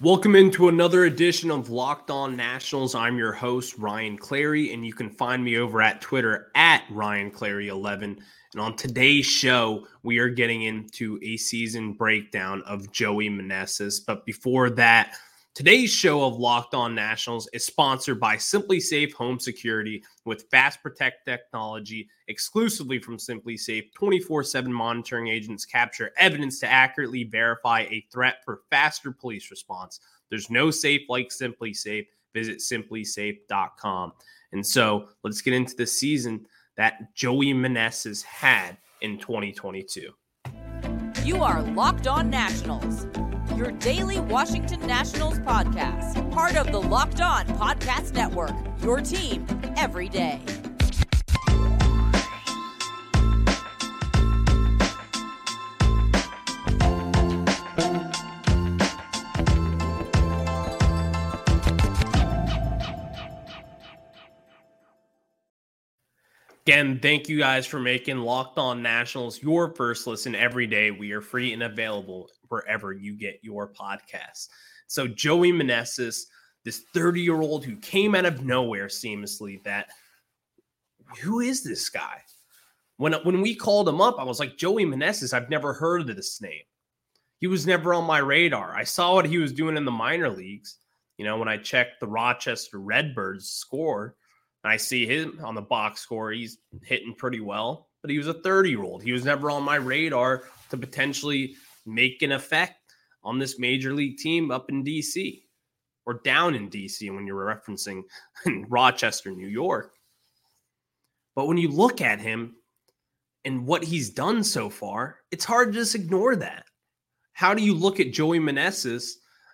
Welcome into another edition of Locked On Nationals. I'm your host, Ryan Clary, and you can find me over at Twitter at Ryan Clary11. And on today's show, we are getting into a season breakdown of Joey Meneses. But before that, Today's show of Locked On Nationals is sponsored by SimpliSafe Home Security with Fast Protect technology exclusively from SimpliSafe. 24 7 monitoring agents capture evidence to accurately verify a threat for faster police response. There's no safe like SimpliSafe. Visit simplisafe.com. And so let's get into the season that Joey Meneses had in 2022. You are Locked On Nationals your daily Washington Nationals podcast, part of the Locked On Podcast Network. Your team every day. Again, thank you guys for making Locked On Nationals your first listen every day. We are free and available wherever you get your podcasts. So, Joey Meneses, this 30 year old who came out of nowhere seamlessly, that who is this guy? When, when we called him up, I was like, Joey Meneses, I've never heard of this name. He was never on my radar. I saw what he was doing in the minor leagues. You know, when I checked the Rochester Redbirds score, and I see him on the box score. He's hitting pretty well, but he was a 30 year old. He was never on my radar to potentially make an effect on this major league team up in DC or down in DC when you're referencing Rochester, New York. But when you look at him and what he's done so far, it's hard to just ignore that. How do you look at Joey Meneses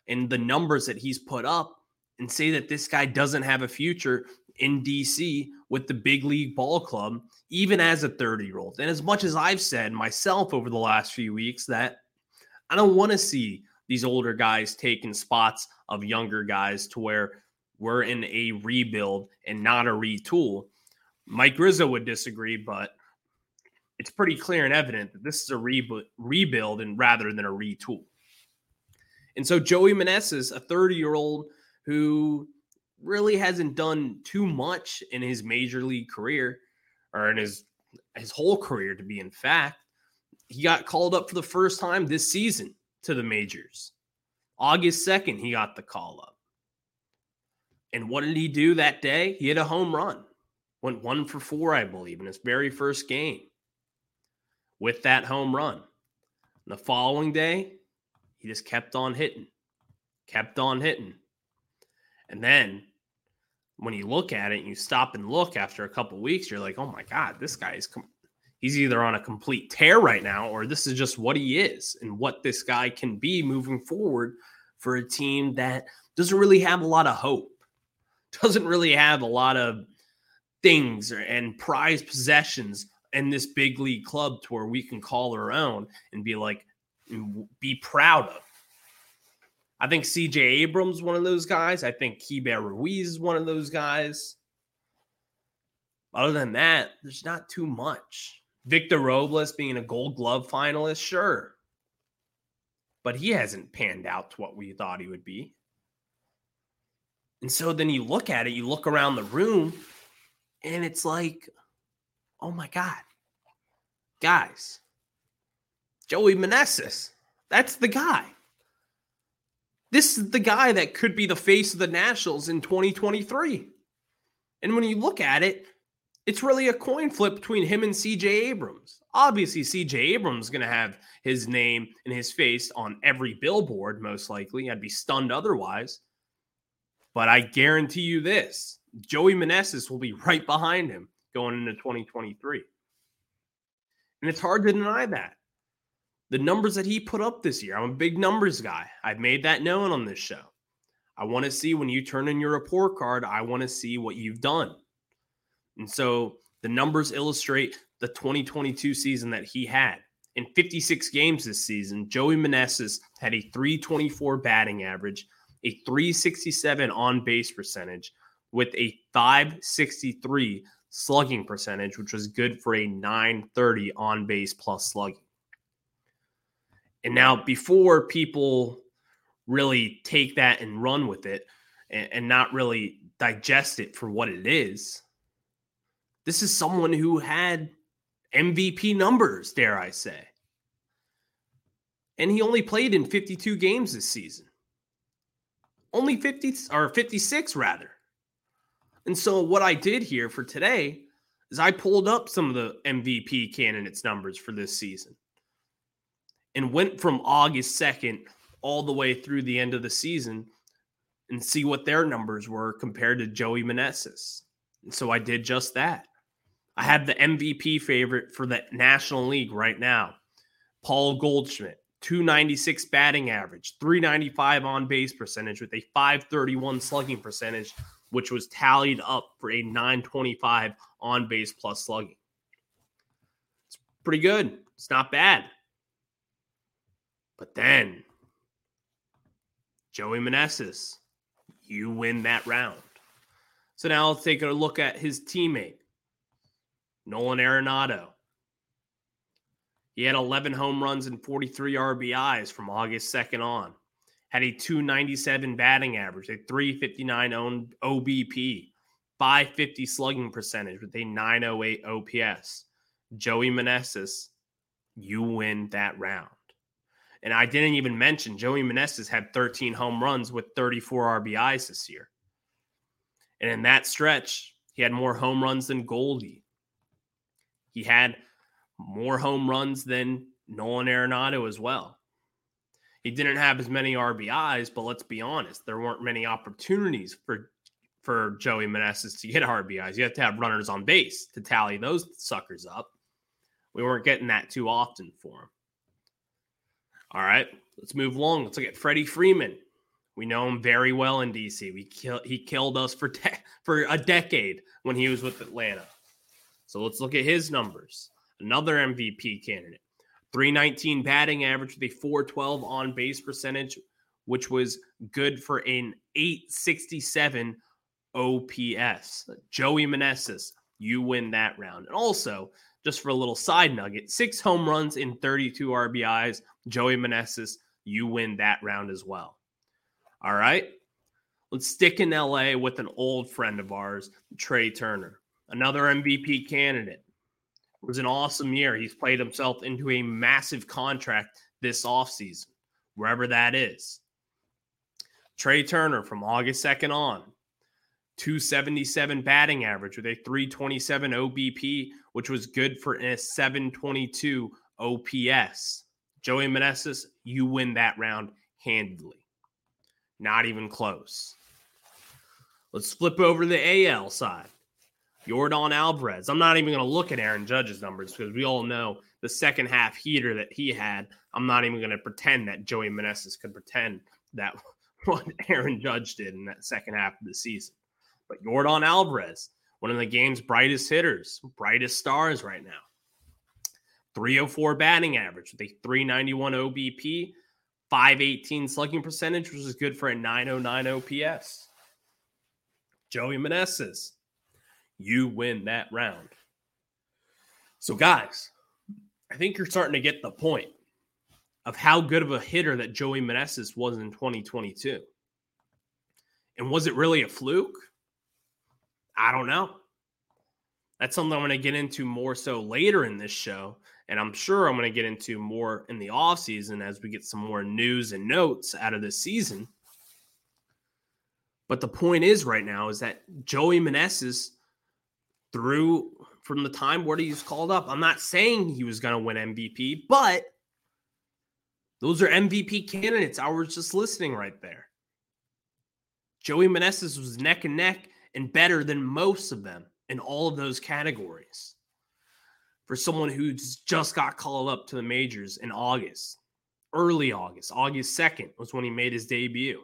and the numbers that he's put up and say that this guy doesn't have a future in DC with the big league ball club, even as a 30 year old. And as much as I've said myself over the last few weeks that I don't want to see these older guys taking spots of younger guys to where we're in a rebuild and not a retool. Mike Rizzo would disagree, but it's pretty clear and evident that this is a re- rebuild and rather than a retool. And so Joey Meneses, a 30 year old who really hasn't done too much in his major league career or in his his whole career to be in fact he got called up for the first time this season to the majors. August 2nd he got the call up. And what did he do that day? He hit a home run. Went one for four i believe in his very first game with that home run. And the following day he just kept on hitting kept on hitting. And then when you look at it and you stop and look after a couple weeks, you're like, oh my God, this guy is, com- he's either on a complete tear right now or this is just what he is and what this guy can be moving forward for a team that doesn't really have a lot of hope, doesn't really have a lot of things and prized possessions in this big league club to where we can call our own and be like, be proud of. I think CJ Abrams one of those guys. I think Keibert Ruiz is one of those guys. Other than that, there's not too much. Victor Robles being a gold glove finalist, sure. But he hasn't panned out to what we thought he would be. And so then you look at it, you look around the room, and it's like, oh my God. Guys, Joey Meneses, that's the guy. This is the guy that could be the face of the Nationals in 2023. And when you look at it, it's really a coin flip between him and CJ Abrams. Obviously, CJ Abrams is going to have his name and his face on every billboard, most likely. I'd be stunned otherwise. But I guarantee you this Joey Meneses will be right behind him going into 2023. And it's hard to deny that the numbers that he put up this year. I'm a big numbers guy. I've made that known on this show. I want to see when you turn in your report card, I want to see what you've done. And so the numbers illustrate the 2022 season that he had. In 56 games this season, Joey Meneses had a 324 batting average, a 367 on base percentage, with a 563 slugging percentage, which was good for a 930 on base plus slugging. And now, before people really take that and run with it and, and not really digest it for what it is. This is someone who had MVP numbers, dare I say. And he only played in 52 games this season. Only 50 or 56 rather. And so what I did here for today is I pulled up some of the MVP candidates numbers for this season and went from August 2nd all the way through the end of the season and see what their numbers were compared to Joey Meneses. And so I did just that. I have the MVP favorite for the National League right now, Paul Goldschmidt, 296 batting average, 395 on base percentage with a 531 slugging percentage, which was tallied up for a 925 on base plus slugging. It's pretty good. It's not bad. But then Joey Meneses, you win that round. So now let's take a look at his teammate, Nolan Arenado. He had 11 home runs and 43 RBIs from August 2nd on. Had a 297 batting average, a 359 owned OBP, 550 slugging percentage with a 908 OPS. Joey Meneses, you win that round. And I didn't even mention Joey Meneses had 13 home runs with 34 RBIs this year. And in that stretch, he had more home runs than Goldie. He had more home runs than Nolan Arenado as well. He didn't have as many RBIs, but let's be honest, there weren't many opportunities for for Joey Meneses to get RBIs. You have to have runners on base to tally those suckers up. We weren't getting that too often for him. All right, let's move along. Let's look at Freddie Freeman. We know him very well in DC. We kill, he killed us for te- for a decade when he was with Atlanta. So let's look at his numbers. Another MVP candidate. 319 batting average with a 412 on base percentage, which was good for an 867 OPS. Joey Meneses, you win that round. And also, just for a little side nugget, six home runs in 32 RBIs. Joey Meneses, you win that round as well. All right. Let's stick in LA with an old friend of ours, Trea Turner, another MVP candidate. It was an awesome year. He's played himself into a massive contract this offseason, wherever that is. Trea Turner from August 2nd on, 277 batting average with a 327 OBP, which was good for a 722 OPS. Joey Meneses, you win that round handily. Not even close. Let's flip over the AL side. Yordan Alvarez. I'm not even going to look at Aaron Judge's numbers because we all know the second half heater that he had. I'm not even going to pretend that Joey Meneses could pretend that what Aaron Judge did in that second half of the season. But Yordan Alvarez, one of the game's brightest hitters, brightest stars right now. 304 batting average with a 391 OBP, 518 slugging percentage, which is good for a 909 OPS. Joey Meneses, you win that round. So, guys, I think you're starting to get the point of how good of a hitter that Joey Meneses was in 2022. And was it really a fluke? I don't know. That's something I'm going to get into more so later in this show. And I'm sure I'm going to get into more in the off season as we get some more news and notes out of this season. But the point is right now is that Joey Meneses through from the time where he's called up. I'm not saying he was going to win MVP, but those are MVP candidates. I was just listening right there. Joey Meneses was neck and neck and better than most of them in all of those categories. For someone who's just got called up to the majors in August, early August, August 2nd was when he made his debut.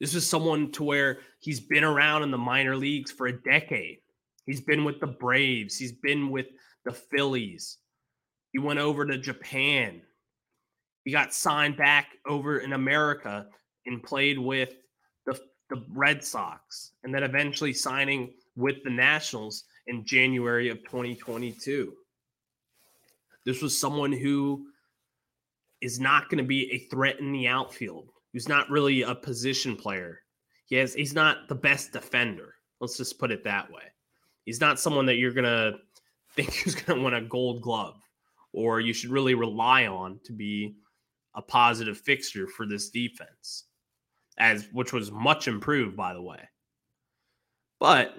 This is someone to where he's been around in the minor leagues for a decade. He's been with the Braves, he's been with the Phillies. He went over to Japan. He got signed back over in America and played with the, the Red Sox and then eventually signing with the Nationals in January of 2022. This was someone who is not going to be a threat in the outfield, who's not really a position player. He has he's not the best defender. Let's just put it that way. He's not someone that you're going to think going to win a gold glove or you should really rely on to be a positive fixture for this defense as which was much improved by the way. But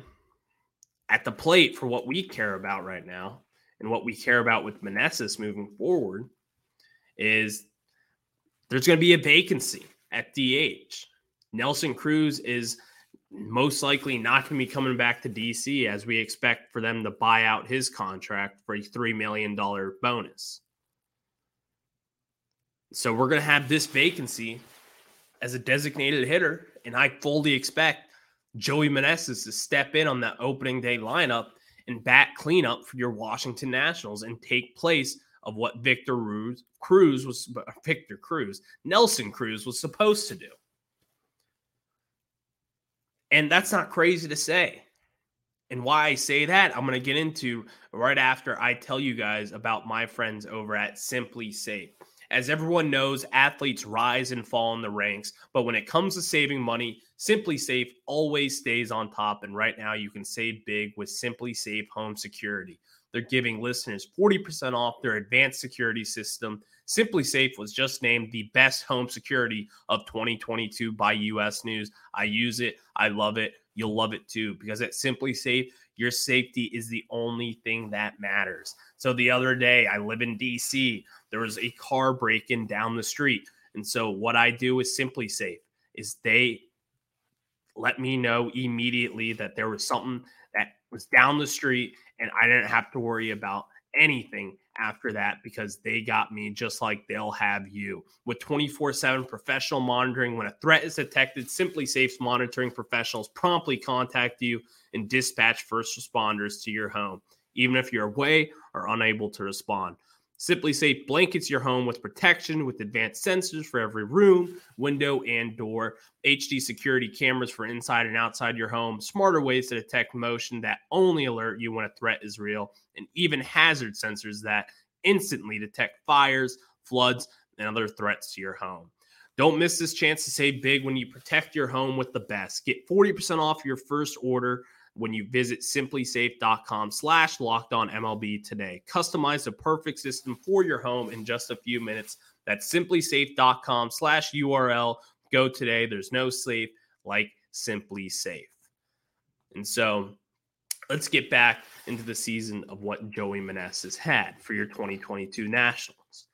at the plate for what we care about right now and what we care about with Meneses moving forward is there's going to be a vacancy at DH. Nelson Cruz is most likely not going to be coming back to DC as we expect for them to buy out his contract for a $3 million bonus. So we're going to have this vacancy as a designated hitter, and I fully expect Joey Meneses to step in on that opening day lineup and bat cleanup for your Washington Nationals and take place of what Victor Cruz was uh, Victor Cruz, Nelson Cruz was supposed to do. And that's not crazy to say. And why I say that, I'm going to get into right after I tell you guys about my friends over at SimpliSafe. As everyone knows, athletes rise and fall in the ranks, but when it comes to saving money, SimpliSafe always stays on top. And right now, you can save big with SimpliSafe Home Security. They're giving listeners 40% off their advanced security system. Simply Safe was just named the best home security of 2022 by US News. I use it, I love it. You'll love it too because at SimpliSafe, your safety is the only thing that matters. So the other day, I live in DC. There was a car break-in down the street. And so what I do is SimpliSafe is they let me know immediately that there was something that was down the street and I didn't have to worry about anything after that because they got me just like they'll have you. With 24 7 professional monitoring, when a threat is detected, SimpliSafe's monitoring professionals promptly contact you and dispatch first responders to your home, even if you're away or unable to respond. SimpliSafe blankets your home with protection with advanced sensors for every room, window, and door, HD security cameras for inside and outside your home, smarter ways to detect motion that only alert you when a threat is real, and even hazard sensors that instantly detect fires, floods, and other threats to your home. Don't miss this chance to save big when you protect your home with the best. Get 40% off your first order when you visit simplisafe.com slash locked on MLB today. Customize the perfect system for your home in just a few minutes. That's simplisafe.com slash URL. Go today. There's no safe like SimpliSafe. And so let's get back into the season of what Joey Meneses had for your 2022 Nationals.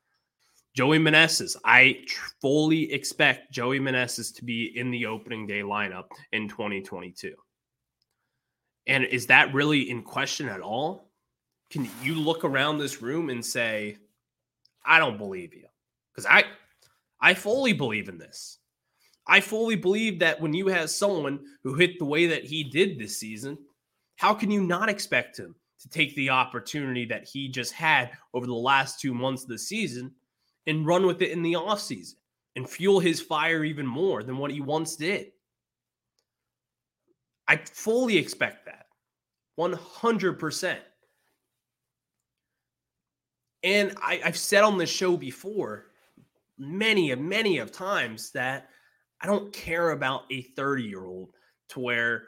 Joey Meneses, I fully expect Joey Meneses to be in the opening day lineup in 2022. And is that really in question at all? Can you look around this room and say, I don't believe you? Because I I fully believe in this. I fully believe that when you have someone who hit the way that he did this season, how can you not expect him to take the opportunity that he just had over the last two months of the season and run with it in the offseason and fuel his fire even more than what he once did? I fully expect that. 100%. And I, have said on this show before, many of many of times that I don't care about a 30 year old to where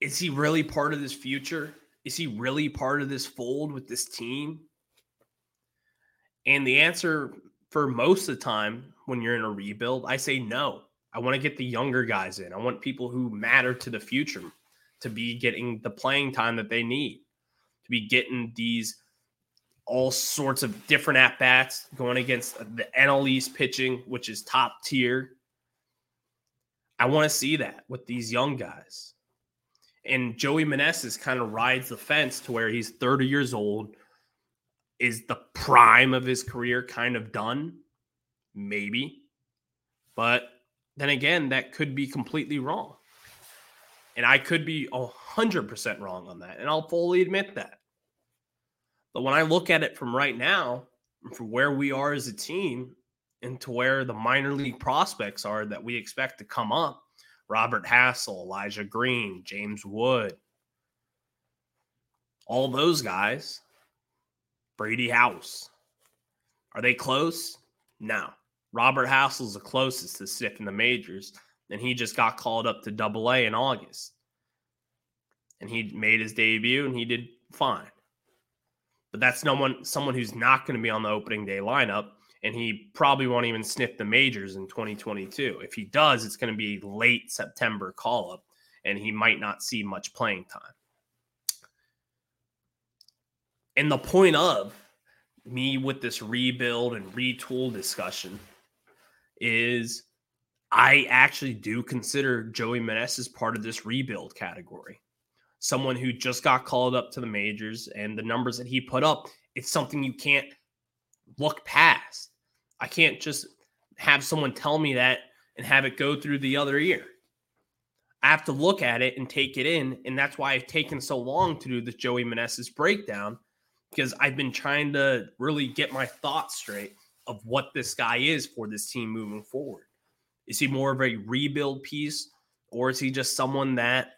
is he really part of this future? Is he really part of this fold with this team? And the answer for most of the time when you're in a rebuild, I say no. I want to get the younger guys in. I want people who matter to the future to be getting the playing time that they need, to be getting these all sorts of different at bats going against the NL East pitching, which is top tier. I want to see that with these young guys. And Joey Meneses kind of rides the fence to where he's 30 years old. Is the prime of his career kind of done? Maybe. But then again, that could be completely wrong. And I could be 100% wrong on that. And I'll fully admit that. But when I look at it from right now, from where we are as a team, and to where the minor league prospects are that we expect to come up Robert Hassell, Elijah Green, James Wood, all those guys, Brady House. Are they close? No. Robert Hassell's the closest to sniffing the majors, and he just got called up to double A in August. And he made his debut and he did fine. But that's no one someone who's not going to be on the opening day lineup, and he probably won't even sniff the majors in 2022. If he does, it's going to be late September call up, and he might not see much playing time. And the point of me with this rebuild and retool discussion is I actually do consider Joey Meneses part of this rebuild category. Someone who just got called up to the majors and the numbers that he put up, it's something you can't look past. I can't just have someone tell me that and have it go through the other ear. I have to look at it and take it in. And that's why I've taken so long to do the Joey Meneses breakdown because I've been trying to really get my thoughts straight of what this guy is for this team moving forward. Is he more of a rebuild piece or is he just someone that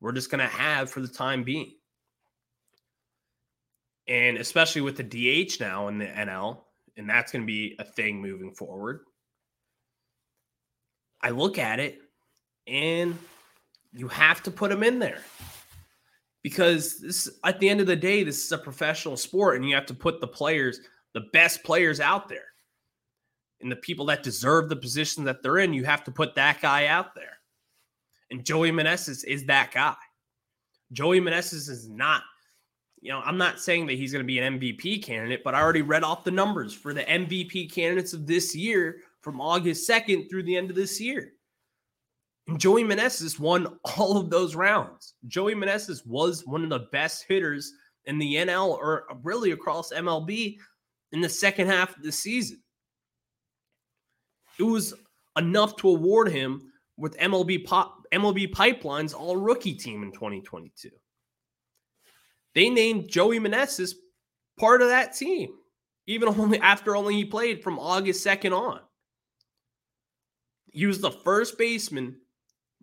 we're just going to have for the time being? And especially with the DH now in the NL, and that's going to be a thing moving forward. I look at it and you have to put him in there because this at the end of the day this is a professional sport and you have to put the players the best players out there. And the people that deserve the position that they're in you have to put that guy out there. And joey meneses is that guy. Joey meneses is not you know i'm not saying that he's going to be an mvp candidate but i already read off the numbers for the mvp candidates of this year from august 2nd through the end of this year. And Joey Meneses won all of those rounds. Joey Meneses was one of the best hitters in the NL or really across MLB in the second half of the season. It was enough to award him with MLB pop, MLB Pipeline's all rookie team in 2022. They named Joey Meneses part of that team, even only after only he played from August 2nd on. He was the first baseman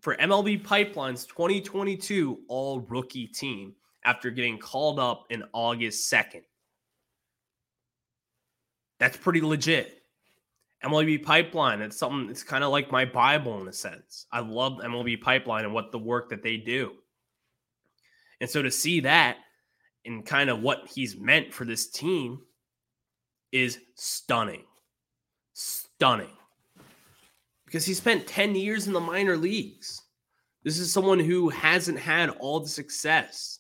for MLB Pipeline's 2022 all rookie team after getting called up in August 2nd. That's pretty legit. MLB Pipeline, it's something, it's kind of like my Bible in a sense. I love MLB Pipeline and what the work that they do. And so to see that and kind of what he's meant for this team is stunning. Stunning because he spent 10 years in the minor leagues. This is someone who hasn't had all the success.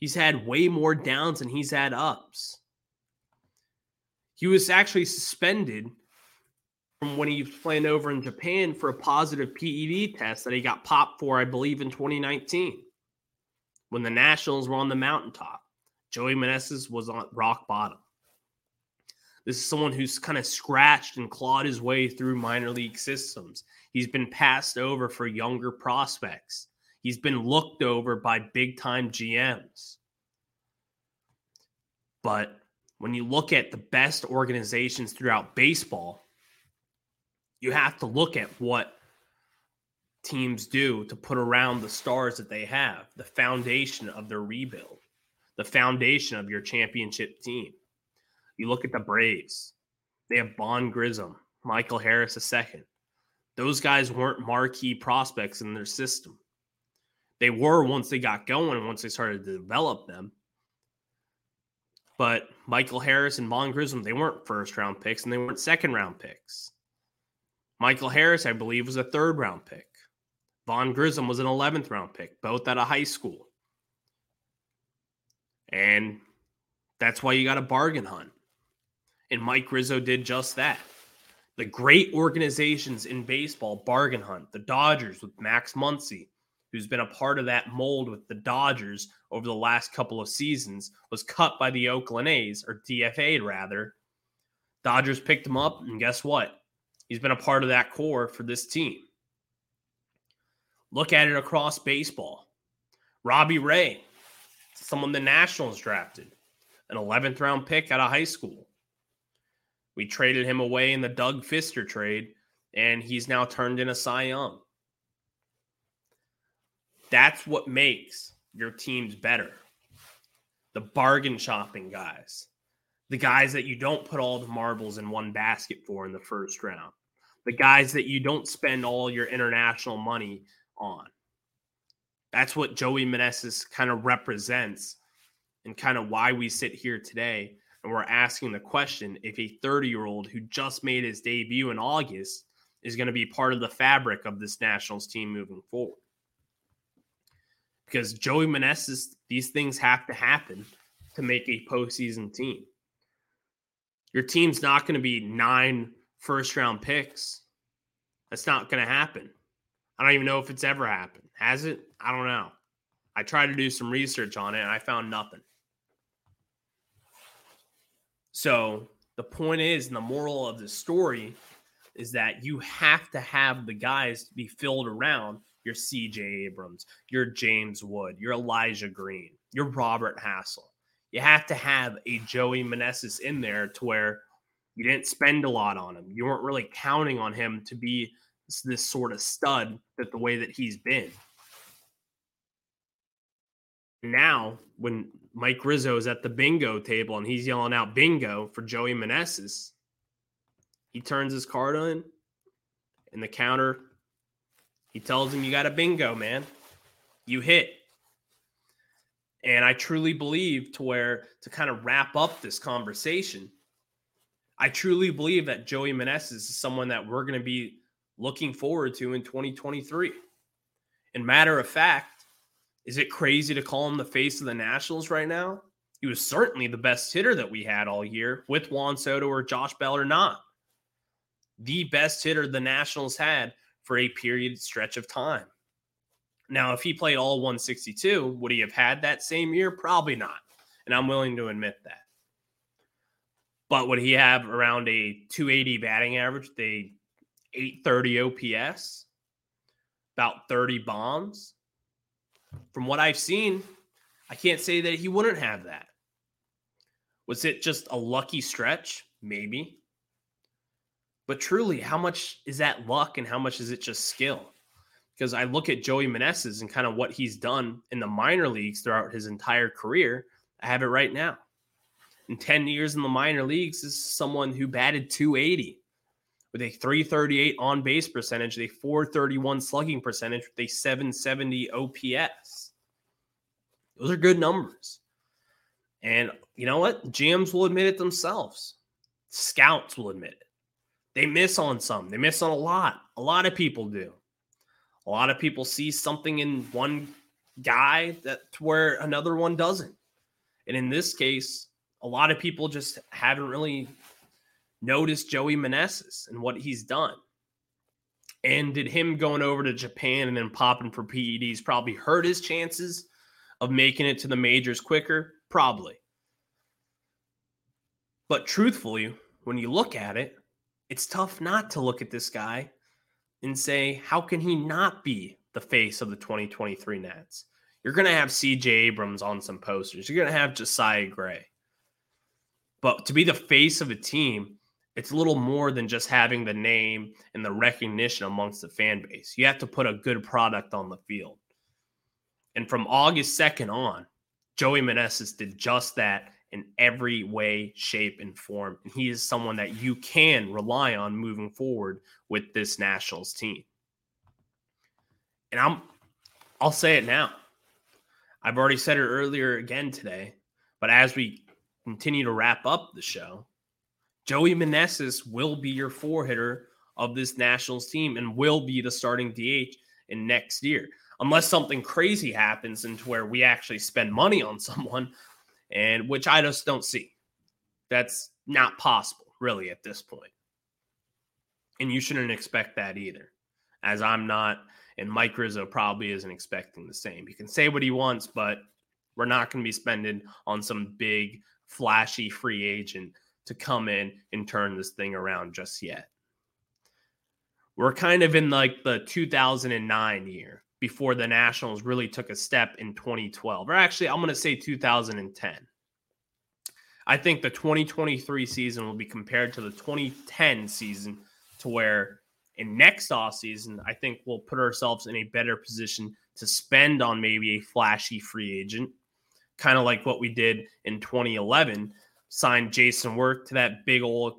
He's had way more downs than he's had ups. He was actually suspended from when he was playing over in Japan for a positive PED test that he got popped for, I believe, in 2019 when the Nationals were on the mountaintop. Joey Meneses was on rock bottom. This is someone who's kind of scratched and clawed his way through minor league systems. He's been passed over for younger prospects. He's been looked over by big time GMs. But when you look at the best organizations throughout baseball, you have to look at what teams do to put around the stars that they have, the foundation of their rebuild, the foundation of your championship team. You look at the Braves, they have Vaughn Grissom, Michael Harris II. Those guys weren't marquee prospects in their system. They were once they got going, once they started to develop them. But Michael Harris and Vaughn Grissom, they weren't first round picks and they weren't second round picks. Michael Harris, I believe, was a third round pick. Vaughn Grissom was an 11th round pick, both out of high school. And that's why you got a bargain hunt. And Mike Rizzo did just that. The great organizations in baseball bargain hunt. The Dodgers with Max Muncy, who's been a part of that mold with the Dodgers over the last couple of seasons, was cut by the Oakland A's, or DFA'd rather. Dodgers picked him up, and guess what? He's been a part of that core for this team. Look at it across baseball. Robbie Ray, someone the Nationals drafted, an 11th round pick out of high school. We traded him away in the Doug Fister trade, and he's now turned in a Cy Young. That's what makes your teams better. The bargain shopping guys, the guys that you don't put all the marbles in one basket for in the first round, the guys that you don't spend all your international money on. That's what Joey Meneses kind of represents and kind of why we sit here today and we're asking the question if a 30 year old who just made his debut in August is going to be part of the fabric of this Nationals team moving forward. Because Joey Meneses, these things have to happen to make a postseason team. Your team's not going to be nine first round picks. That's not going to happen. I don't even know if it's ever happened. Has it? I don't know. I tried to do some research on it and I found nothing. So the point is, and the moral of the story is that you have to have the guys be filled around your CJ Abrams, your James Wood, your Elijah Green, your Robert Hassell. you have to have a Joey Meneses in there to where you didn't spend a lot on him. You weren't really counting on him to be this, sort of stud that the way that he's been. Now, when Mike Rizzo is at the bingo table and he's yelling out bingo for Joey Meneses, he turns his card on and the counter. He tells him, You got a bingo, man. You hit. And I truly believe to where to kind of wrap up this conversation, I truly believe that Joey Meneses is someone that we're going to be looking forward to in 2023. And matter of fact, is it crazy to call him the face of the Nationals right now? He was certainly the best hitter that we had all year with Juan Soto or Josh Bell or not. The best hitter the Nationals had for a period stretch of time. Now, if he played all 162, would he have had that same year? Probably not. And I'm willing to admit that. But would he have around a 280 batting average, the 830 OPS, about 30 bombs? From what I've seen, I can't say that he wouldn't have that. Was it just a lucky stretch? Maybe. But truly, how much is that luck and how much is it just skill? because I look at Joey Meneses and kind of what he's done in the minor leagues throughout his entire career. I have it right now. In 10 years in the minor leagues, is someone who batted 280 with a 338 on base percentage, a 431 slugging percentage, with a 770 OPS. Those are good numbers. And you know what? GMs will admit it themselves. Scouts will admit it. They miss on some, they miss on a lot. A lot of people do. A lot of people see something in one guy that where another one doesn't. And in this case, a lot of people just haven't really noticed Joey Meneses and what he's done. And did him going over to Japan and then popping for PEDs probably hurt his chances of making it to the majors quicker? Probably. But truthfully, when you look at it, it's tough not to look at this guy and say, how can he not be the face of the 2023 Nats? You're going to have CJ Abrams on some posters. You're going to have Josiah Gray. But to be the face of a team, it's a little more than just having the name and the recognition amongst the fan base. You have to put a good product on the field. And from August 2nd on, Joey Meneses did just that in every way, shape, and form. And he is someone that you can rely on moving forward with this Nationals team. And I'm I'll say it now. I've already said it earlier again today, but as we continue to wrap up the show, Joey Meneses will be your four hitter of this Nationals team and will be the starting DH in next year. Unless something crazy happens into where we actually spend money on someone and which I just don't see. That's not possible, really, at this point. And you shouldn't expect that either, as I'm not, and Mike Rizzo probably isn't expecting the same. He can say what he wants, but we're not going to be spending on some big, flashy free agent to come in and turn this thing around just yet. We're kind of in like the 2009 year before the Nationals really took a step in 2012, or actually, I'm going to say 2010. I think the 2023 season will be compared to the 2010 season to where in next off season, I think we'll put ourselves in a better position to spend on maybe a flashy free agent, kind of like what we did in 2011. signed Jayson Werth to that big old,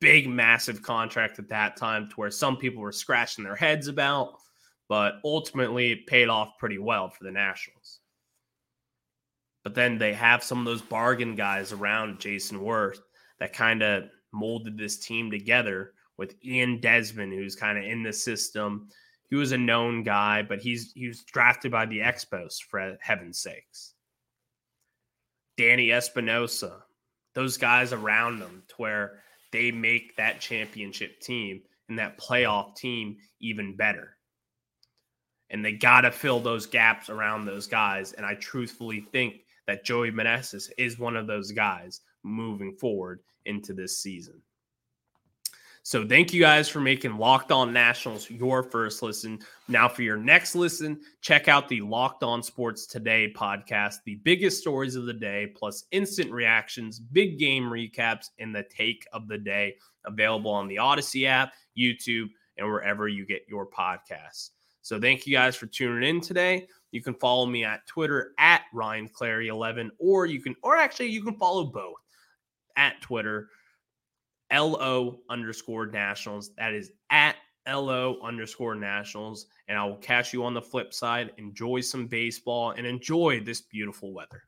big, massive contract at that time to where some people were scratching their heads about, but ultimately it paid off pretty well for the Nationals. But then they have some of those bargain guys around Jayson Werth that kind of molded this team together with Ian Desmond, who's kind of in the system. He was a known guy, but he's he was drafted by the Expos for heaven's sakes. Danny Espinosa, those guys around them to where they make that championship team and that playoff team even better. And they got to fill those gaps around those guys. And I truthfully think that Joey Meneses is one of those guys moving forward into this season. So thank you guys for making Locked On Nationals your first listen. Now for your next listen, check out the Locked On Sports Today podcast, the biggest stories of the day, plus instant reactions, big game recaps, and the take of the day available on the Audacy app, YouTube, and wherever you get your podcasts. So thank you guys for tuning in today. You can follow me at Twitter at Ryan Clary 11, or you can, or actually you can follow both at Twitter LO underscore nationals. That is at LO underscore nationals. And I will catch you on the flip side. Enjoy some baseball and enjoy this beautiful weather.